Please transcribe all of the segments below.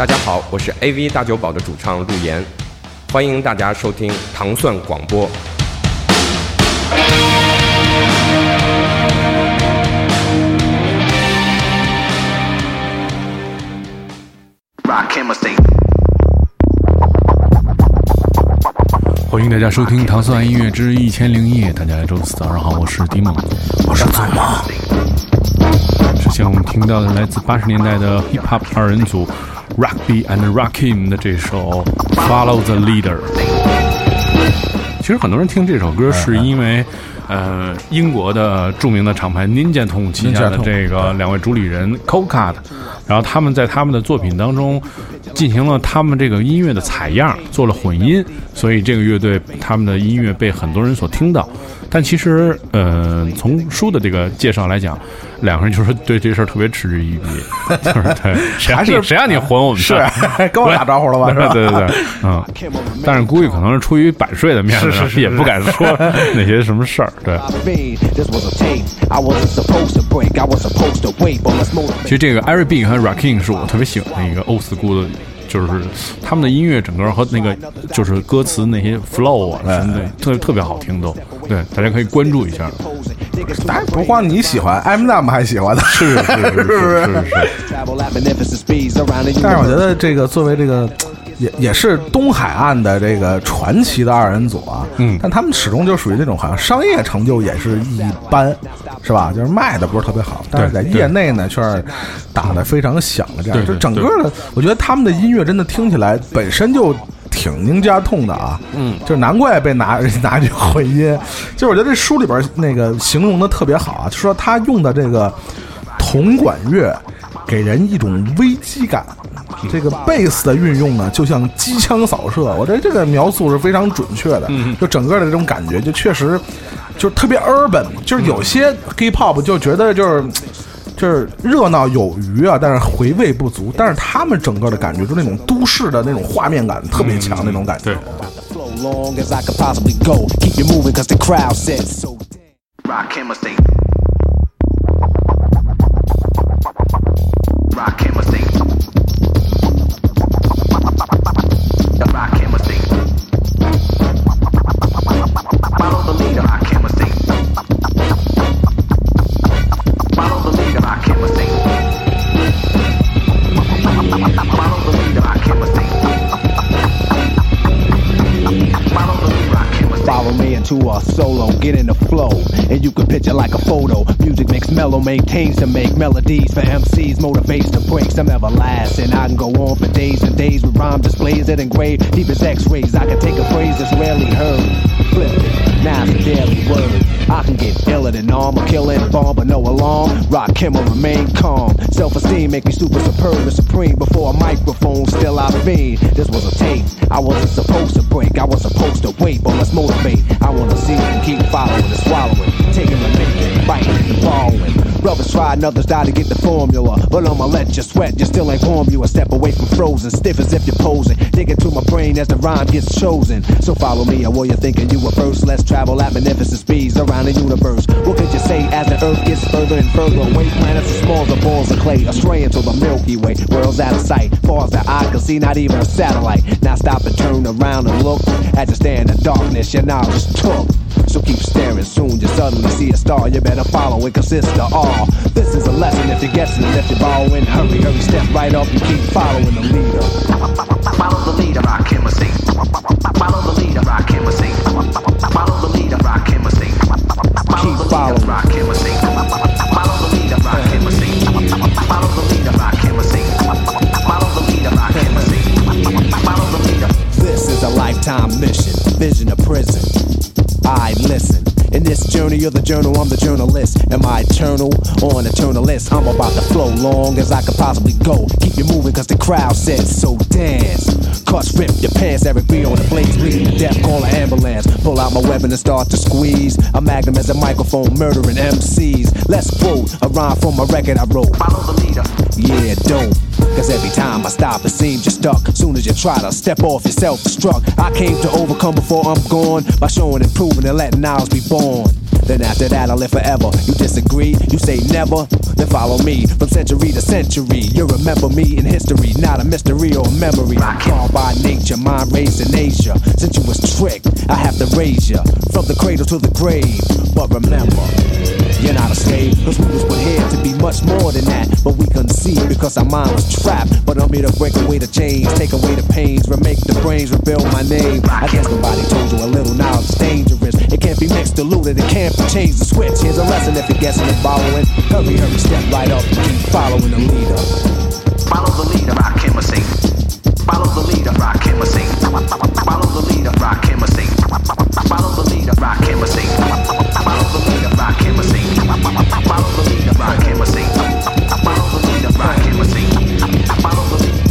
大家好，我是 AV 大酒保的主唱陆岩，欢迎大家收听糖蒜广播。欢迎大家收听《糖蒜音乐之一千零一夜》。大家周四早上好，我是迪梦，我是祖梦。之前我们听到的来自八十年代的 hip hop 二人组 Rugby and Rakim 的这首《Follow the Leader》。其实很多人听这首歌是因为，呃，英国的著名的厂牌 Ninja Tune 旗下的这个两位主理人 Coca 的，然后他们在他们的作品当中进行了他们这个音乐的采样，做了混音，所以这个乐队他们的音乐被很多人所听到。但其实，呃，从书的这个介绍来讲，两个人就是对这事儿特别嗤之以鼻，就是对，谁让你谁让你 混我们是 跟我打招呼了吧？对对对对，嗯，但是估计可能是出于版税的面子，也不敢说那些什么事儿。对，其实这个 Eric B 和 Rakim 是我特别喜欢的一个 old school 的。就是他们的音乐整个和那个就是歌词那些 flow 啊什么的，特特别好听都。对，大家可以关注一下。当然不光你喜欢，M M 还喜欢的，是是是是是 是。但是我觉得这个作为这个。也也是东海岸的这个传奇的二人组啊，嗯，但他们始终就属于那种好像商业成就也是一般，是吧？就是卖的不是特别好，但是在业内呢却是打的非常响的这样。就整个的，我觉得他们的音乐真的听起来本身就挺宁家痛的啊，嗯，就难怪被拿 拿去混音。就是我觉得这书里边那个形容的特别好啊，就说他用的这个铜管乐给人一种危机感。这个贝斯的运用呢，就像机枪扫射，我觉得这个描述是非常准确的。就整个的这种感觉，就确实就是特别 urban，就是有些 hip hop 就觉得就是就是热闹有余啊，但是回味不足。但是他们整个的感觉，就那种都市的那种画面感特别强，那种感觉。Get in the flow. And you can picture like a photo. Music makes mellow, maintains to make melodies for MCs, motivates to break some everlasting. I can go on for days and days with rhyme displays that engrave deep as x-rays. I can take a phrase that's rarely heard, flip it, now it's a daily word. I can get iller than armor, killing bomb, but no alarm. Rock him or remain calm. Self-esteem make me super superb and supreme. Before a microphone, still I fiend. This was a tape. I wasn't supposed to break. I was supposed to wait, but let's motivate. I wanna see them keep following and swallowing, taking the making, biting and following. Brothers try and others die to get the formula. But I'ma let you sweat, you still ain't warm. You a step away from frozen, stiff as if you're posing. Dig into my brain as the rhyme gets chosen. So follow me, or what you're thinking you were first. Let's travel at magnificent speeds around the universe. What could you say as the earth gets further and further away? Planets are small, the balls of clay, astray into the Milky Way. World's out of sight, far as the eye can see, not even a satellite. Now stop and turn around and look. As you stand in darkness, your knowledge took. So keep staring, soon you suddenly see a star. You better follow it, cause it's the all. This is a lesson if you're guessing, if you're borrowing. Hurry, hurry, step right up and keep following the leader. Follow the leader, him a sing. Follow the leader, him a sing. Follow the. Follow the. Follow the. Follow the This is a lifetime mission, vision of prison. I listen in this journey of the journal, I'm the journalist. Am I eternal or an eternalist? I'm about to flow long as I could possibly go. Keep you moving cause the crowd said so dance. Cuts rip your pants, Eric B on the blades, bleeding to death, call an ambulance. Pull out my weapon and start to squeeze. A magnum as a microphone, murdering MCs. Let's quote a rhyme from a record I wrote. Follow the leader. Yeah, don't. Cause every time I stop, it seems you're stuck. Soon as you try to step off, you're self destruct. I came to overcome before I'm gone by showing and proving and letting ours be born on. Then after that, I'll live forever. You disagree? You say never? Then follow me from century to century. You remember me in history, not a mystery or a memory. I'm born by nature, mind raised in Asia. Since you was tricked, I have to raise you from the cradle to the grave. But remember, you're not a slave, cause we was put here to be much more than that. But we couldn't see because our mind was trapped. But I'm here to break away the chains, take away the pains, remake the brains, rebuild my name. I guess nobody told you a little knowledge is dangerous. It can't be mixed, diluted, it can't be changed. The switch. Here's a lesson if you're guessing and following. Hurry, hurry, step right up, keep following the leader. Follow the leader, rock or. Follow the leader, rock or. Follow the leader, rock or. Follow the leader, rock or. Follow the leader, rock or. Follow the leader, rock him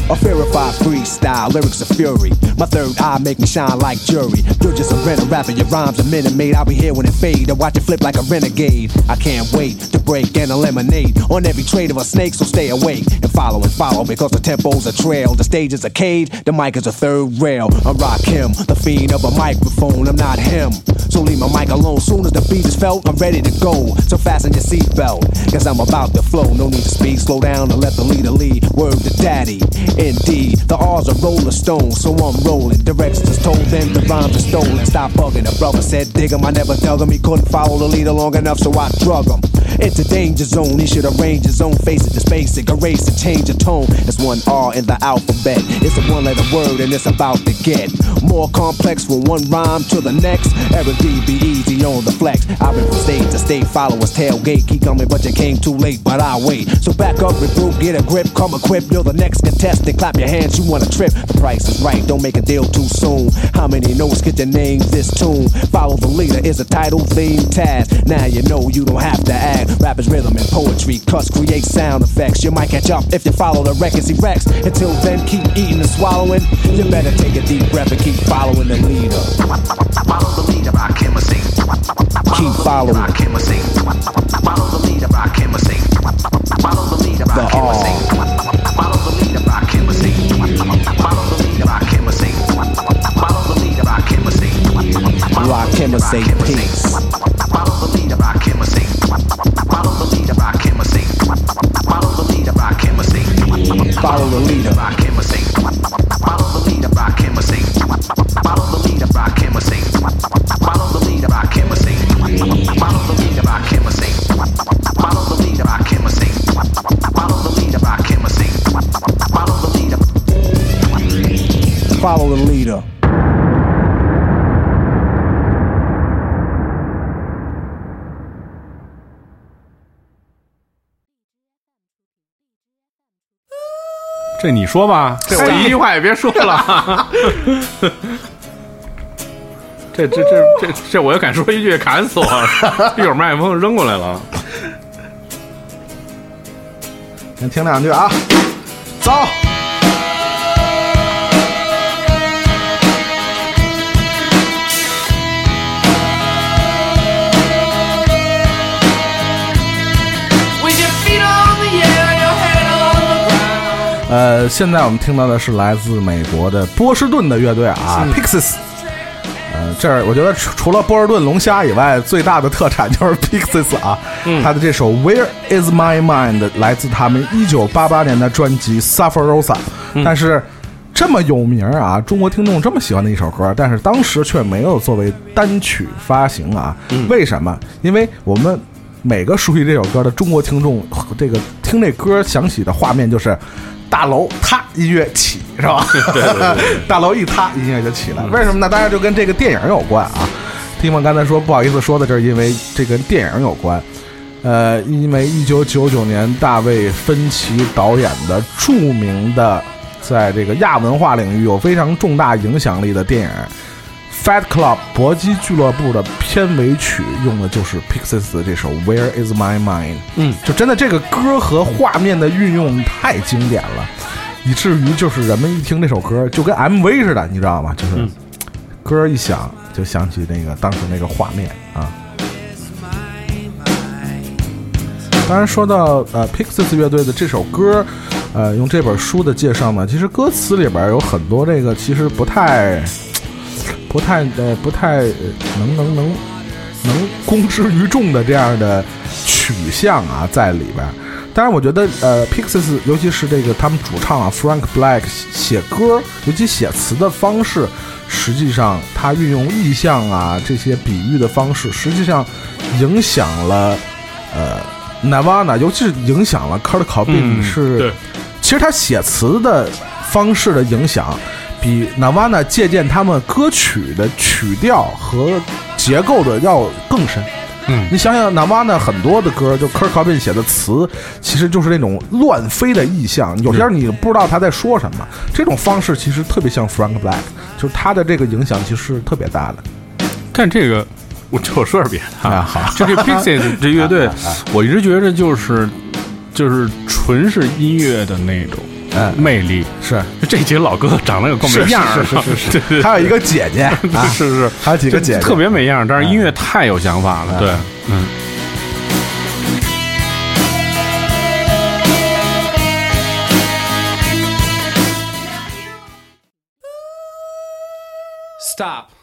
A verified freestyle, lyrics of fury. My third eye make me shine like jury. You're just a rental rapper, your rhymes are minute made. I'll be here when it fade. I watch it flip like a renegade. I can't wait to break and eliminate on every trade of a snake, so stay awake and follow and follow because the tempo's a trail. The stage is a cage, the mic is a third rail. I rock him, the fiend of a microphone. I'm not him. So leave my mic alone. Soon as the beat is felt, I'm ready to go. So fasten your seatbelt, cause I'm about to flow. No need to speed, slow down and let the leader lead. Word to daddy. Indeed, the R's are roller stones, so I'm rolling. Directions is told, them the rhymes are stolen. Stop bugging. The brother said, dig him. I never dug him. He couldn't follow the leader long enough, so I drug him. Into danger zone, he should arrange his own face it, just basic, erase and change the tone. It's one R in the alphabet. It's a one letter word and it's about to get more complex from one rhyme to the next. Eric D be easy on the flex. I've been from state to state, followers tailgate. Keep coming, but you came too late, but I wait. So back up, regroup, get a grip, come equipped. You're the next contestant. Clap your hands, you want a trip. The price is right, don't make a deal too soon. How many notes get your name this tune? Follow the leader is a title theme task. Now you know you don't have to act. Rap is rhythm and poetry, cuss create sound effects. You might catch up if you follow the records he wrecks. Until then, keep eating and swallowing. You better take a deep breath and keep following the leader. Follow the leader, rock or sing. Keep following. Rock or sing. Follow the leader, rock or sing. Follow the leader, rock or sing. biochemistry. Peace. Follow the leader. of biochemistry. Follow the leader. of biochemistry. Follow the leader. of biochemistry. Follow the leader. of biochemistry. Follow the lead of biochemistry. Follow the lead of biochemistry. Follow the lead 这你说吧，这我一句话也别说了。这这这这这，我要敢说一句，砍死我了！一会儿麦克风扔过来了。先听两句啊，走。呃，现在我们听到的是来自美国的波士顿的乐队啊，Pixies。呃，这儿我觉得除除了波士顿龙虾以外，最大的特产就是 Pixies 啊。他的这首《Where Is My Mind》来自他们一九八八年的专辑《Suffer Rosa》，但是这么有名啊，中国听众这么喜欢的一首歌，但是当时却没有作为单曲发行啊。为什么？因为我们每个熟悉这首歌的中国听众，这个听这歌想起的画面就是大楼塌，音乐起，是吧？对对对，大楼一塌，音乐就起来。为什么呢？当然就跟这个电影有关啊。听梦刚才说不好意思说的，这是因为这跟电影有关。呃，因为一九九九年大卫芬奇导演的著名的，在这个亚文化领域有非常重大影响力的电影《Fight Club》搏击俱乐部的片尾曲用的就是 Pixies 的这首《Where Is My Mind》。嗯，就真的这个歌和画面的运用太经典了，以至于就是人们一听这首歌就跟 MV 似的，你知道吗？就是歌一响就想起那个当时那个画面啊。当然，说到呃 Pixies 乐队的这首歌，呃，用这本书的介绍呢，其实歌词里边有很多这个其实不太、不太呃不太呃能能能能公之于众的这样的取向啊在里边儿。当然，我觉得呃，Pixies 尤其是这个他们主唱啊 Frank Black 写歌，尤其写词的方式，实际上他运用意象啊这些比喻的方式，实际上影响了呃 Nirvana，尤其是影响了 Kurt Cobain 嗯是。其实他写词的方式的影响，比 Nirvana 借鉴他们歌曲的曲调和结构的要更深。嗯你想想，Nirvana 很多的歌，就 Kurt Cobain 写的词，其实就是那种乱飞的意象，有些你不知道他在说什么。这种方式其实特别像 Frank Black，就是他的这个影响其实是特别大的。但这个，我我说点别的啊好就这 Pixies 这乐队，我一直觉得就是就是纯是音乐的那种嗯魅力。是这几个老哥长得有够没样儿的，是是是还有一个姐姐 啊，是是，还有几个姐姐特别没样儿，但是音乐太有想法了。嗯对，嗯。Stop.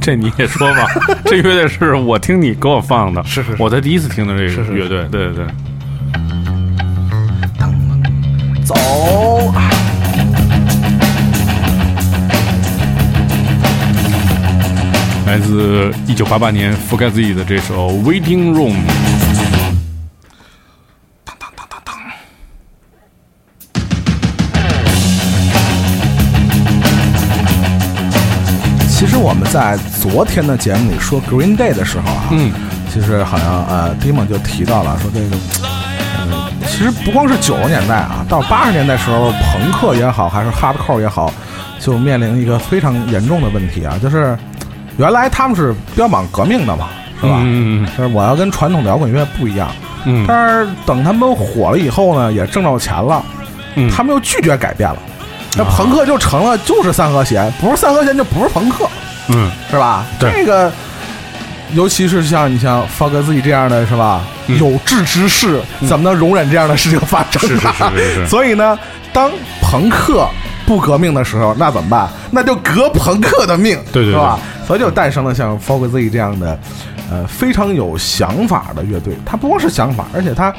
这你也说吧，这乐队是我听你给我放的，是是是我才第一次听的这个乐队，对对对。走，来自一九八八年覆盖自己的这首《Waiting Room》。在昨天的节目里说 Green Day 的时候啊，嗯，其实好像呃 d i m o 就提到了说这个，呃，其实不光是九十年代啊，到八十年代时候，朋克也好，还是 Hardcore 也好，就面临一个非常严重的问题啊，就是原来他们是标榜革命的嘛，是吧？嗯就是我要跟传统的摇滚乐不一样，嗯。但是等他们火了以后呢，也挣着钱了，嗯。他们又拒绝改变了。那啊。朋克就成了就是三和弦，不是三和弦就不是朋克，嗯是吧？对这个，尤其是像你像方格自己这样的是吧？嗯有志之士怎么能容忍这样的事情发生是是呢？是是是所以呢，当朋克不革命的时候，那怎么办？那就革朋克的命，对对对是吧？所以就诞生了像 f o g Z 这样的，呃，非常有想法的乐队。他不光是想法，而且他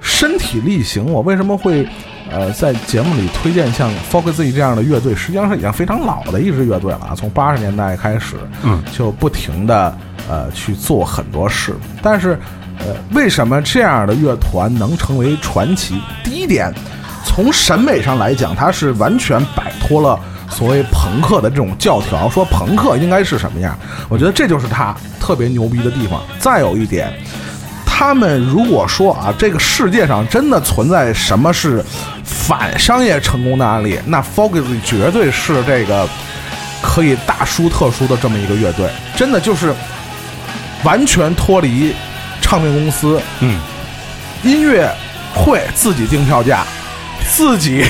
身体力行。我为什么会呃在节目里推荐像 f o g Z 这样的乐队？实际上是已经非常老的一支乐队了啊，从八十年代开始，嗯，就不停的呃去做很多事。但是呃，为什么这样的乐团能成为传奇？第一点，从审美上来讲，它是完全摆脱了所谓朋克的这种教条，说朋克应该是什么样。我觉得这就是它特别牛逼的地方。再有一点，他们如果说啊，这个世界上真的存在什么是反商业成功的案例，那 Focus 绝对是这个可以大书特书的这么一个乐队，真的就是完全脱离唱片公司，嗯，音乐会自己定票价，自己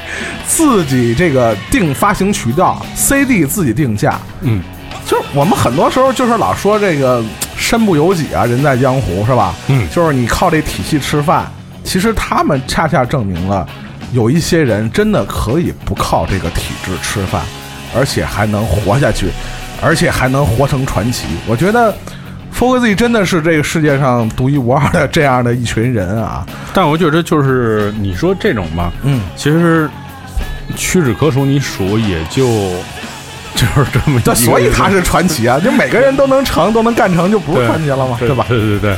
自己这个定发行渠道，CD 自己定价，嗯，就是我们很多时候就是老说这个身不由己啊，人在江湖是吧？嗯就是你靠这体系吃饭，其实他们恰恰证明了，有一些人真的可以不靠这个体制吃饭，而且还能活下去，而且还能活成传奇。我觉得 f o g Z 真的是这个世界上独一无二的这样的一群人啊！但我觉得就是你说这种吧，嗯，其实屈指可数，你数也就就是这么一个对，所以他是传奇啊！就每个人都能成，都能干成，就不是传奇了吗？对对吧？对对对。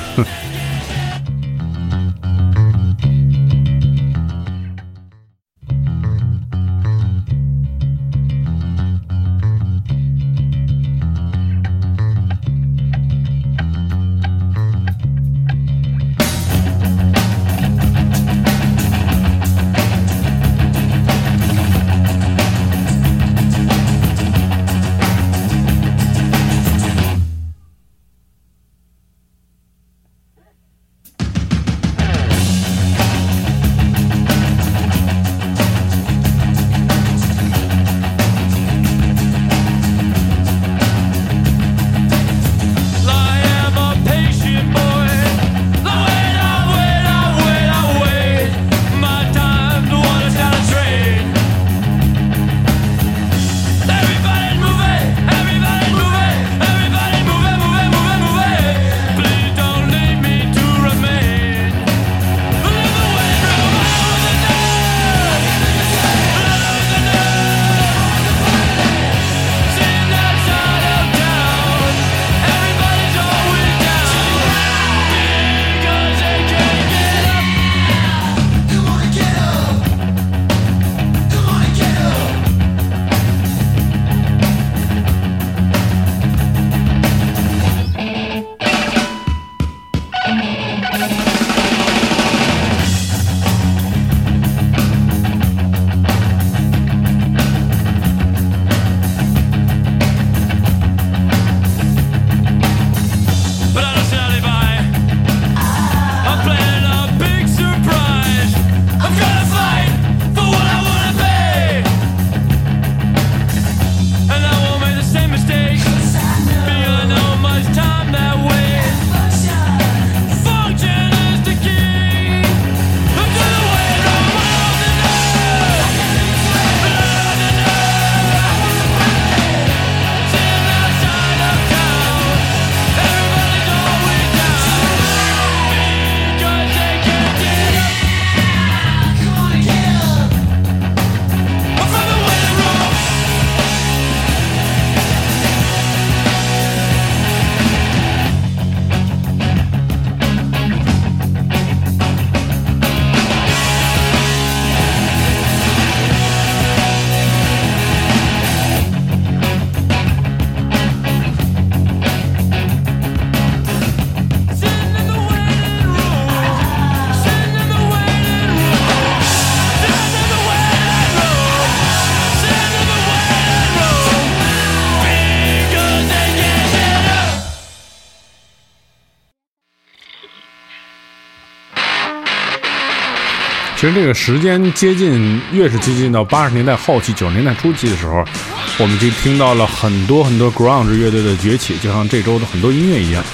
其实这个时间接近，越是接近到八十年代后期、九十年代初期的时候，我们就听到了很多很多 grunge 乐队的崛起，就像这周的很多音乐一样。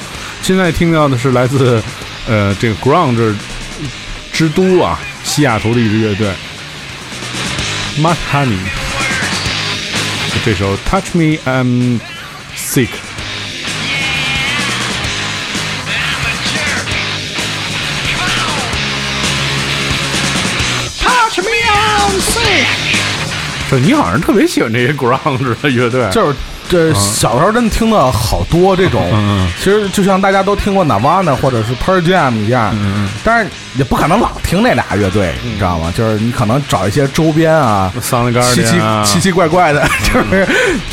现在听到的是来自呃这个 grunge 之都啊西雅图的一支乐队 m a t Honey，这首 Touch Me I'm Sick。这你好像特别喜欢这些 grunge 的乐队，就是这小时候真的听到好多这种，嗯其实就像大家都听过 Nirvana 或者是 Pearl Jam 一样，嗯但是也不可能老听那俩乐队，你知道吗？就是你可能找一些周边啊奇奇啊奇奇怪怪的，就是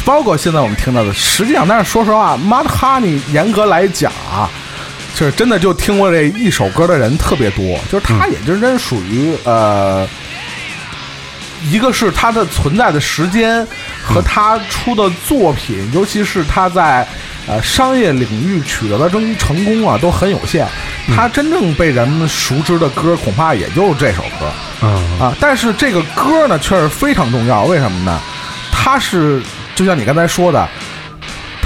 包括现在我们听到的，实际上，但是说实话，Mud Honey 严格来讲啊，就是真的就听过这一首歌的人特别多，就是他也就真属于呃。一个是他的存在的时间和他出的作品，尤其是他在呃商业领域取得的成成功啊，都很有限。他真正被人们熟知的歌，恐怕也就是这首歌。嗯啊，但是这个歌呢确实非常重要，为什么呢？它是就像你刚才说的，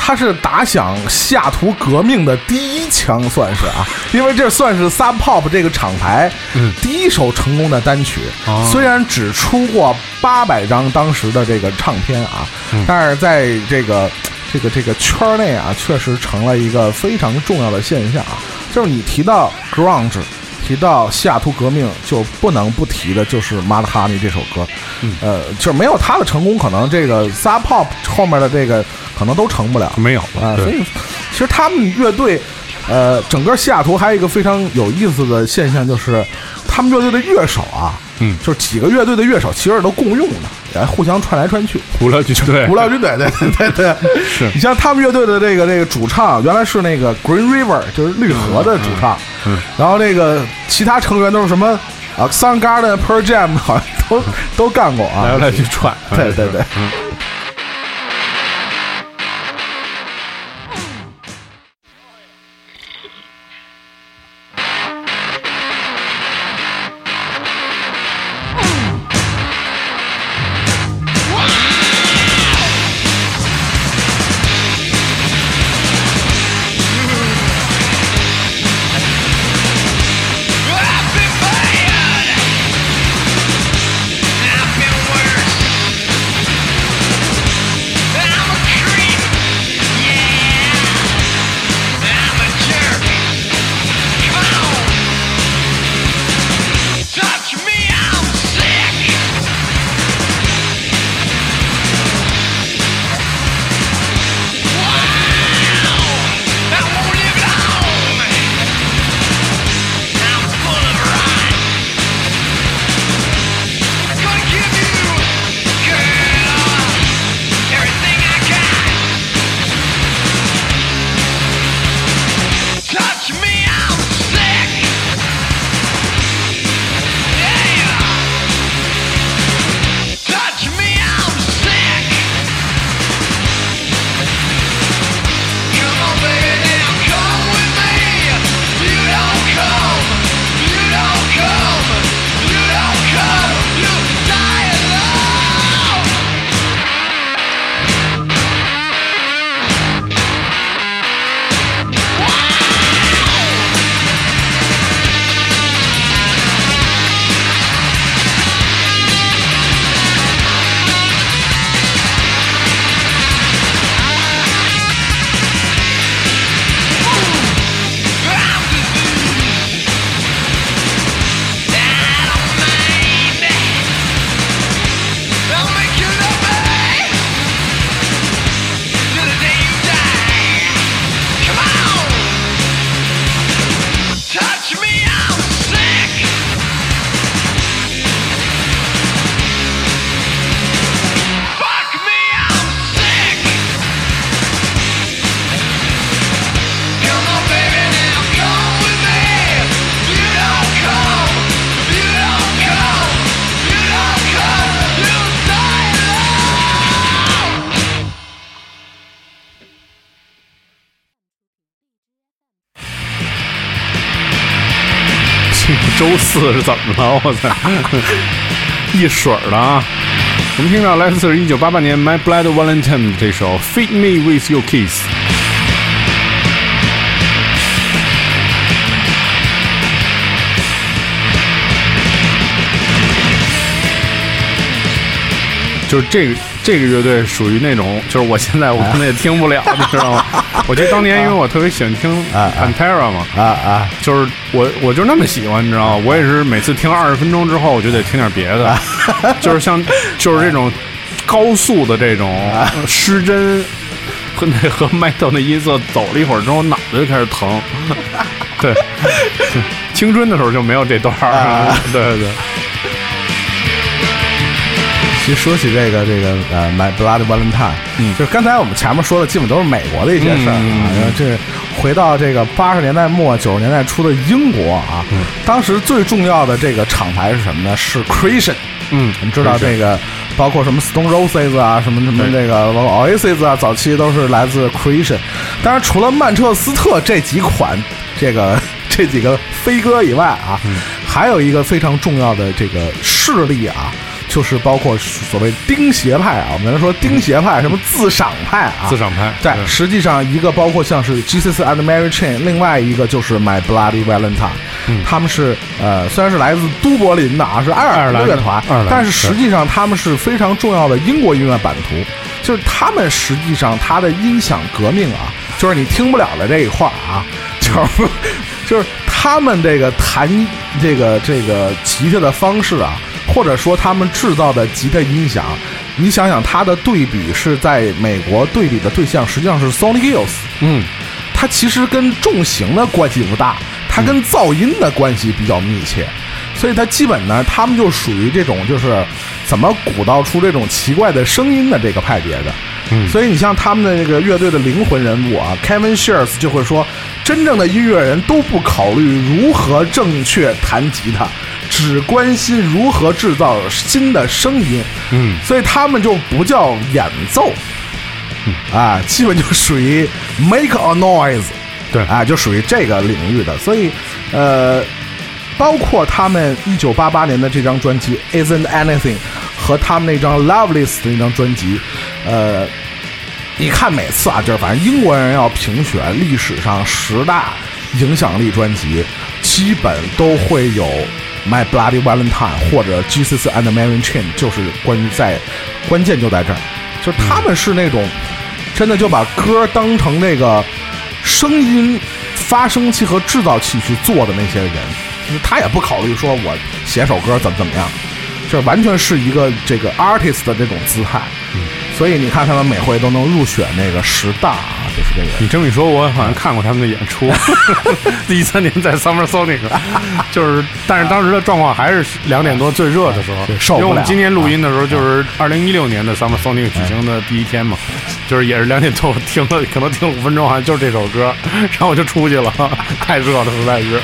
它是打响西雅图革命的第一枪，算是啊，因为这算是 Sub Pop 这个厂牌嗯第一首成功的单曲。哦虽然只出过八百张当时的这个唱片啊，嗯但是在这个这个这个圈儿内啊，确实成了一个非常重要的现象啊。就是你提到 grunge，提到西雅图革命，就不能不提的就是《Mud Honey》这首歌。嗯。呃，就是没有他的成功，可能这个 Sub Pop 后面的这个可能都成不了。没有啊，所，以其实他们乐队，呃，整个西雅图还有一个非常有意思的现象，就是他们乐队的乐手啊，嗯。就是几个乐队的乐手其实都共用的，哎，互相串来串去。无聊军队对对对对，是。你像他们乐队的这个这个主唱，原来是那个 Green River，就是绿河的主唱，嗯嗯。然后那个其他成员都是什么啊，Soundgarden、Pearl Jam 好像都都干过啊，来来去串，对对对。嗯四是怎么了？我操，一水儿的啊！我们听到来自一九八八年 My Blood Valentine 这首《Feed Me with Your Kiss》。就是这个这个乐队属于那种，就是我现在我可能也听不了，你知道吗？我记得当年因为我特别喜欢听啊啊。Pantera 嘛，啊啊，就是我我就那么喜欢，你知道吗？我也是每次听二十分钟之后，我就得听点别的，就是像就是这种高速的这种失真和那和麦豆那音色走了一会儿之后，脑袋就开始疼。对，青春的时候就没有这段儿，对对对。其实说起这个这个呃，My Blood Valentine，嗯就是刚才我们前面说的，基本都是美国的一些事儿啊。嗯然后这回到这个八十年代末九十年代初的英国啊，嗯当时最重要的这个厂牌是什么呢？是 Creation。嗯，我们知道这个，包括什么 Stone Roses 啊，什么什么这个 Oasis 啊，早期都是来自 Creation。当然，除了曼彻斯特这几款这个这几个飞哥以外啊，嗯还有一个非常重要的这个势力啊。就是包括所谓钉鞋派啊，我们说钉鞋派，什么自赏派啊，自赏派对，对实际上一个包括像是 Jesus and Mary Chain，另外一个就是 My Bloody Valentine，、他们是呃虽然是来自都柏林的啊，是爱尔兰乐团但是实际上他们是非常重要的英国音乐版图，就是他们实际上他的音响革命啊，就是你听不了的这一块儿啊，就是 就是他们这个弹这个这个吉他的方式啊，或者说他们制造的吉他音响，你想想它的对比是在美国对比的对象实际上是 Sony Hills，嗯，它其实跟重型的关系不大，它跟噪音的关系比较密切，所以它基本呢，他们就属于这种就是怎么鼓捣出这种奇怪的声音的这个派别的。嗯。所以你像他们的这个乐队的灵魂人物啊，Kevin Shears 就会说，真正的音乐人都不考虑如何正确弹吉他，只关心如何制造新的声音。嗯，所以他们就不叫演奏，啊，基本就属于 make a noise，对。啊，就属于这个领域的。所以，呃，包括他们一九八八年的这张专辑《Isn't Anything》和他们那张《Loveless》的那张专辑，呃，你看每次啊，就是反正英国人要评选历史上十大影响力专辑，基本都会有《My Bloody Valentine》或者《Jesus and Mary Chain》，就是关于在关键就在这儿，就是他们是那种真的就把歌当成那个声音发声器和制造器去做的那些人，他也不考虑说我写首歌怎么怎么样，这完全是一个这个 artist 的这种姿态。所以你看他们每回都能入选那个十大啊，就是这个。你这么一说，我好像看过他们的演出，一三年在 Summer Sonic，就是，但是当时的状况还是两点多最热的时候，对受不了。因为我们今天录音的时候就是二零一六年的 Summer Sonic 举行的第一天嘛，就是也是两点多，我听了可能听了五分钟，好像就是这首歌，然后我就出去了，太热了，实在是。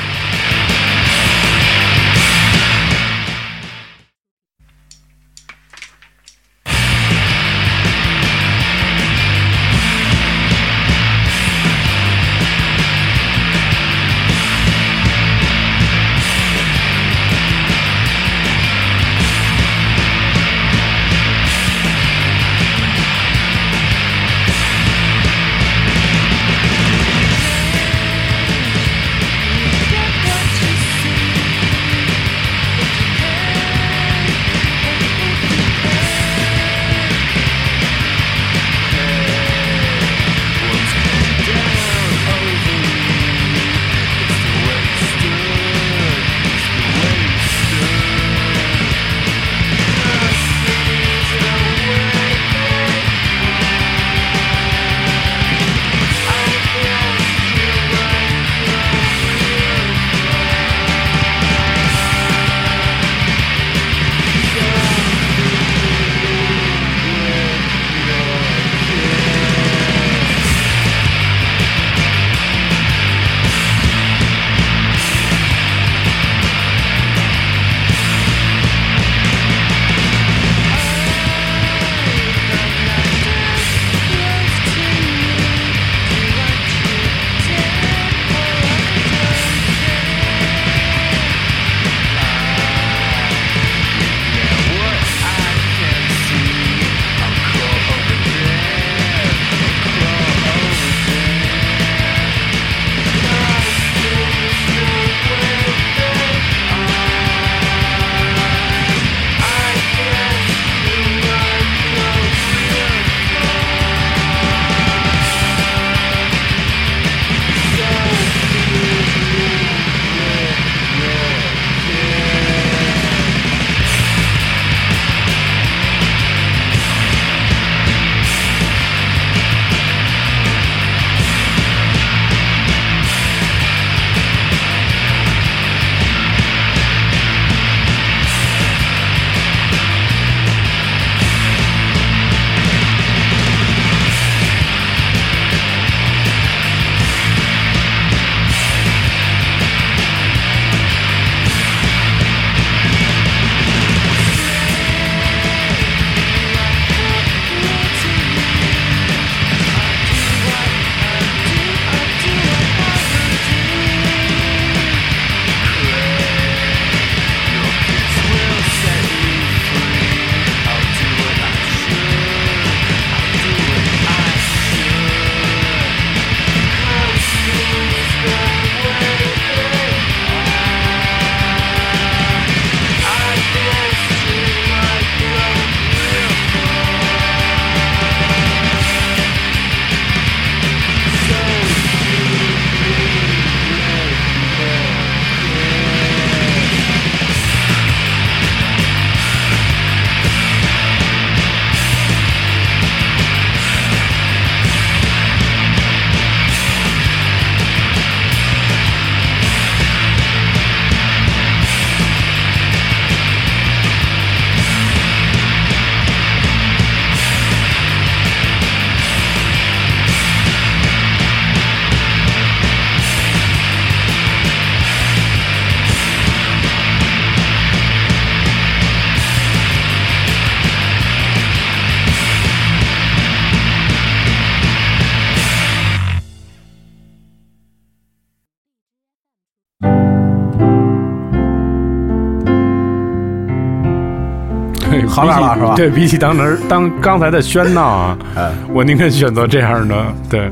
好点了是吧？对比起当时当刚才的喧闹啊，哎我宁肯选择这样的。对，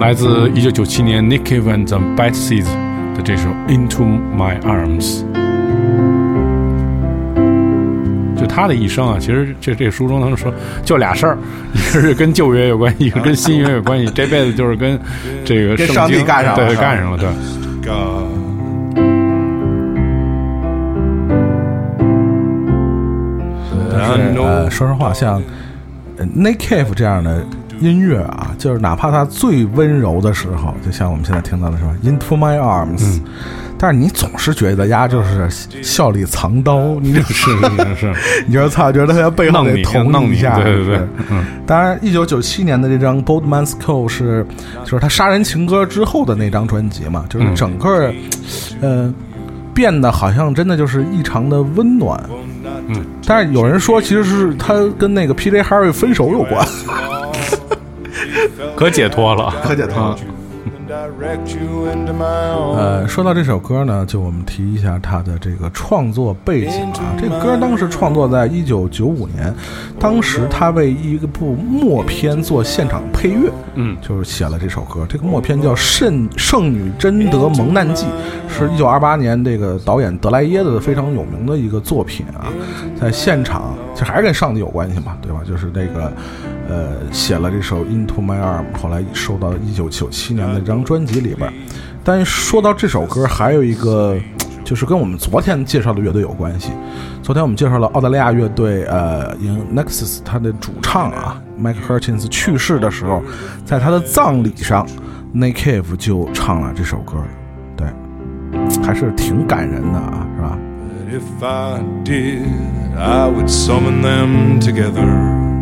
来自一九九七年 Nick Cave and the Bad Seeds 的这首《Into My Arms》。就他的一生啊，其实这这书中能说就俩事儿，一个是跟旧约有关系，一个跟新约有关系。这辈子就是跟这个圣跟上帝经干上了对干上了，对。是呃，说实话，像呃 Nick Cave 这样的音乐啊，就是哪怕它最温柔的时候，就像我们现在听到的是吧，Into My Arms，、但是你总是觉得呀就是笑里藏刀，你 就是是是，你就是操，觉得他在背后得捅弄你，一下，对对对，嗯，当然，一九九七年的这张《Bold Man's Call》是，就是他杀人情歌之后的那张专辑嘛，就是嗯。整个，呃，变得好像真的就是异常的温暖。嗯，但是有人说，其实是他跟那个 P.J. Harvey 分手有关。可解脱了，可解脱了啊呃，说到这首歌呢，就我们提一下它的这个创作背景啊。这个歌当时创作在一九九五年，当时他为一部默片做现场配乐，嗯，就是写了这首歌。这个默片叫《圣圣女贞德蒙难记》，是一九二八年这个导演德莱耶的非常有名的一个作品啊。在现场，这还是跟上帝有关系嘛，对吧？就是那个，呃，写了这首《Into My Arm》，后来收到一九九七年的这张专辑里边。但说到这首歌，还有一个就是跟我们昨天介绍的乐队有关系。昨天我们介绍了澳大利亚乐队，呃，，In Nexus，他的主唱啊，Mike Hutchins 去世的时候，在他的葬礼上，Nick Cave 就唱了这首歌，对，还是挺感人的啊，是吧？If I did, I would summon them together.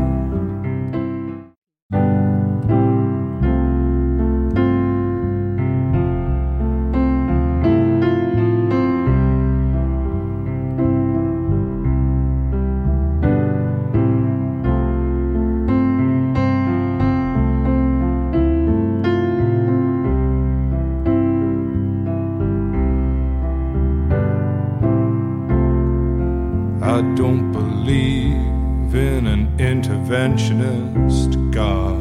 Interventionist God.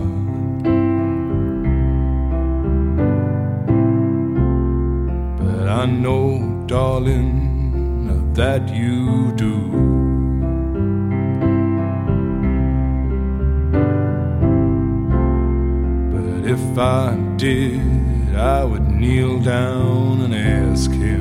But I know, darling, that you do. But if I did, I would kneel down and ask him.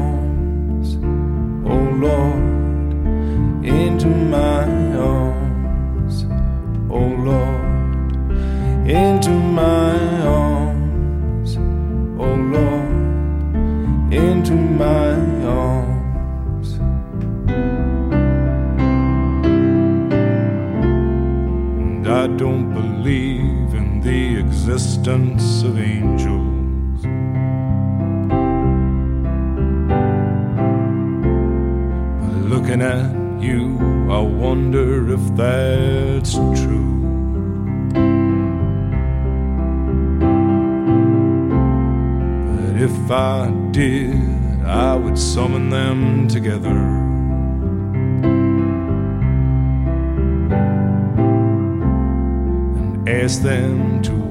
existence of angels. But looking at you, I wonder if that's true. But if I did, I would summon them together. And ask them to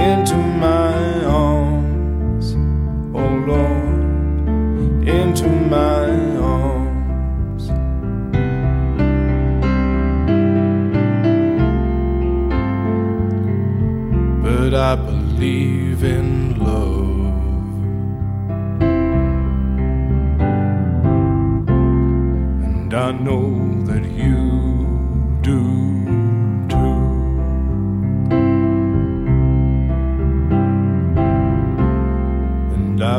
into my arms, oh Lord, into my arms. But I believe in love, and I know.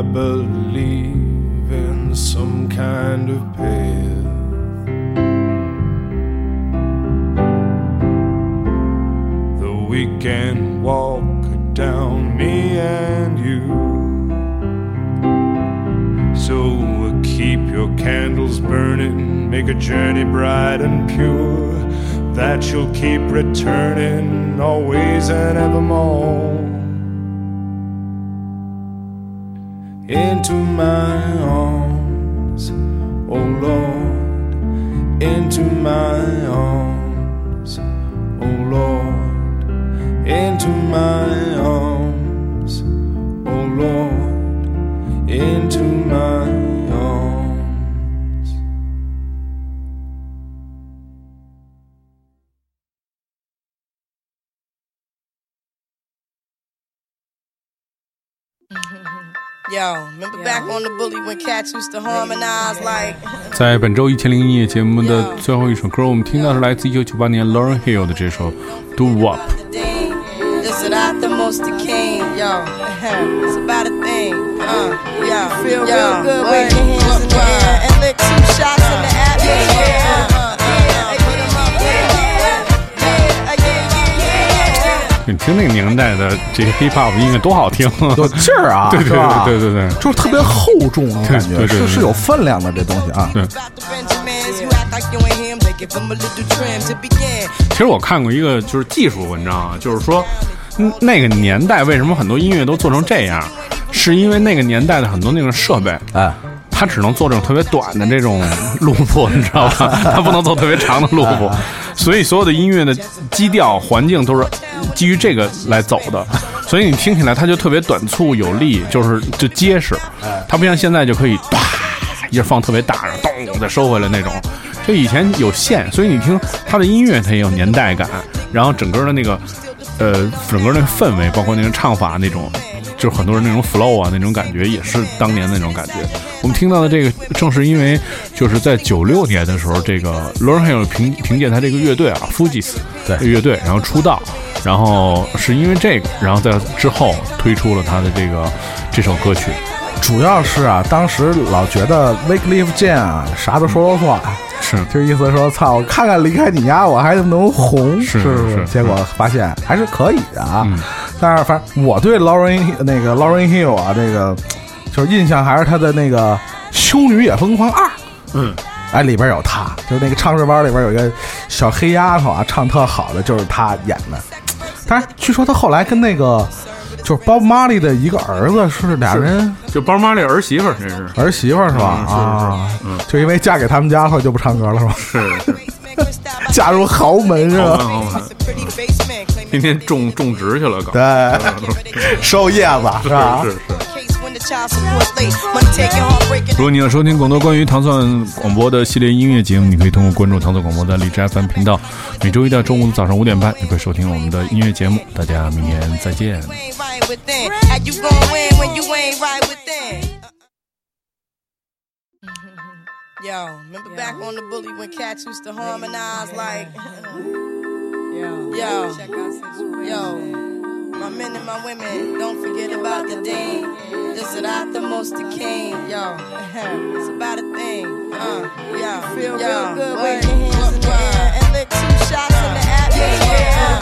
I believe in some kind of path. That we can walk down, me and you. So keep your candles burning, make a journey bright and pure. That you'll keep returning always and evermore. Into my arms, oh Lord, into my arms, oh Lord, into my arms, oh Lord, into my Yo, remember back on the bully when cats used to harmonize like 在本周一千零一夜节目的最后一首歌，我们听到是来自一九九八年 Lauren Hill 的这首《Do Wop》。 the dean. This is not the most the king. Yo, it's about a thing. Uh, yo, feel yo, real good. Wave your hands in the air and lick two shots in the atmosphere. 你听那个年代的这些 hip hop 音乐多好听，有劲儿啊，对对？对对对对就是特别厚重感觉，是是有分量的这东西啊。对.其实我看过一个就是技术文章啊，就是说，嗯那个年代为什么很多音乐都做成这样，是因为那个年代的很多那个设备，哎，它只能做这种特别短的这种录谱，你知道吧？它不能做特别长的录谱，所以所有的音乐的基调、环境都是基于这个来走的，所以你听起来它就特别短促有力，就是就结实。它不像现在就可以啪一下放特别大，然后咚再收回来那种。就以前有线，所以你听它的音乐它也有年代感，然后整个的那个呃整个那个氛围，包括那个唱法那种。就是很多人那种 flow 啊，那种感觉也是当年那种感觉。我们听到的这个，正是因为就是在九六年的时候，这个 Lauren Hill 凭凭借他这个乐队啊，Fugees 对乐队，然后出道，然后是因为这个，然后在之后推出了他的这个这首歌曲。主要是啊，当时老觉得 Wycliffe Jean 啊，啥都说说话，是就意思说，操，我看看离开你家，我还能红？是是是结果发现还是可以的啊。嗯但是反正我对 Lauren 那个 Lauren Hill 啊，这个就是印象还是他的那个《修女也疯狂二》。嗯，哎，里边有他，就是那个唱诗班里边有一个小黑丫头啊，唱特好的，就是他演的。但是据说他后来跟那个就是包玛丽的一个儿子是俩人就包妈丽儿媳妇儿，这是儿媳妇儿是吧？嗯是是啊，嗯就因为嫁给他们家后就不唱歌了是吧？是是，嫁入豪门是吧？好好好，天 天种种植去了，搞对，收叶子是吧？是是。如果你要收听更多关于糖蒜广播的系列音乐节目，你可以通过关注糖蒜广播的荔枝 FM 频道，每周一到周五的早上五点半，你可以收听我们的音乐节目。大家明天再见。You ain't right within. How you gon' win when you ain't right within? Yo, remember yo. back on the bully when cats used to harmonize yeah. like Yo, yo, my men and my women, don't forget about the dean. This is not the most the king. Yo, it's about a thing. Uh, yo, feel real good. Wave your hands in the air and lick two shots in the atmosphere.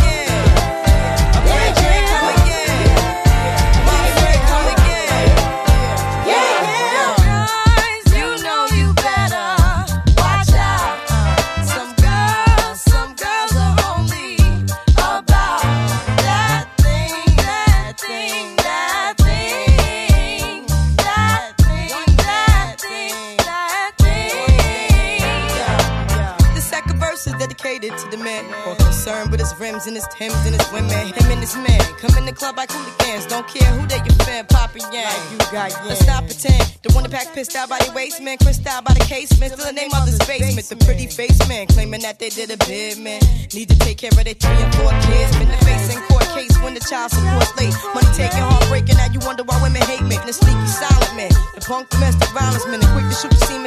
Come again. Dedicated to the man more concerned with his rims and his Timbs and his women. Him and his man come in the club like hooligans. Don't care who they your fan, poppin' yang. you got Let's not pretend. The one that pack pissed out by the waist, man. Crissed out by the casement. Still the name of this basement. The pretty face man claiming that they did a bid, man. Need to take care of their three and four kids. Been the face in court case when the child support's late. Money taking, heartbreaking. Now you wonder why women hate me. The sneaky silent man. The punk domestic violence man. The quick to shoot the semen.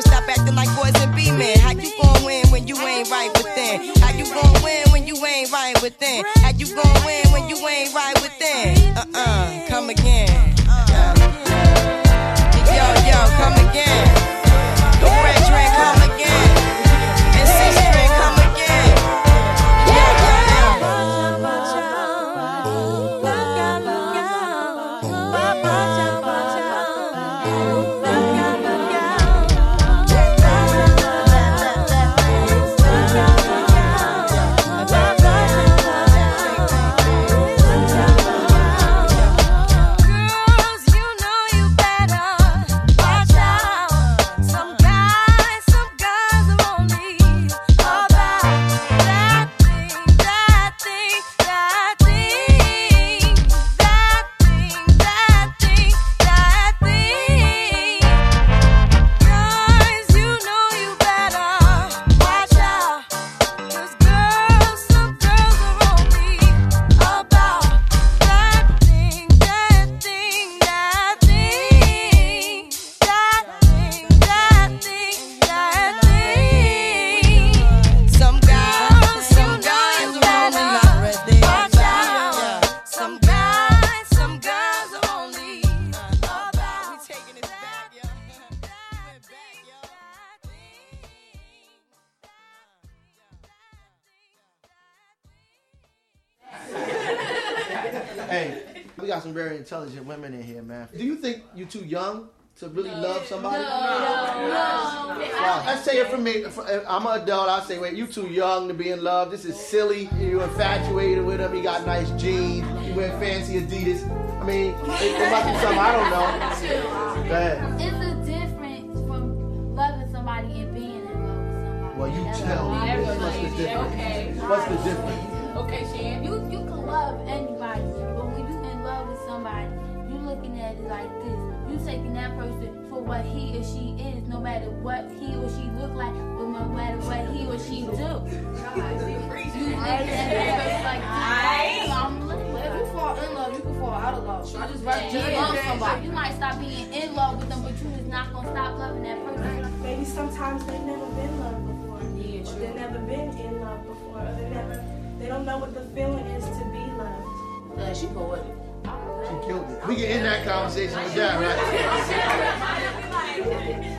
Within? How you gon' win when you ain't right Hey, we got some very intelligent women in here, man. Do you think you're too young to really love somebody? Wow. Let's say it for me. Uh, I'm an adult. I say, wait, you too young to be in love. This is silly. You're infatuated with him. He got nice jeans. You wear fancy Adidas. I mean, it, it must be something I don't know. Go ahead. It's a difference from loving somebody and being in love with somebody. Well, you That's tell all. me. What's the difference? What's the difference? Okay, Shan. You you can love anybody, at it like this. You taking that person for what he or she is, no matter what he or she look like, but no matter what he or she do. You looking at that person like this. I'm looking If you fall in love, you can fall out of love. I just rather you just love somebody. You might stop being in love with them, but you is not gonna stop loving that person. Maybe sometimes they've never been loved before. Yeah, or they've never been in love before. Or they never they don't know what the feeling is to be loved. Yeah, she poetic. She killed it. We can end that conversation with that, right?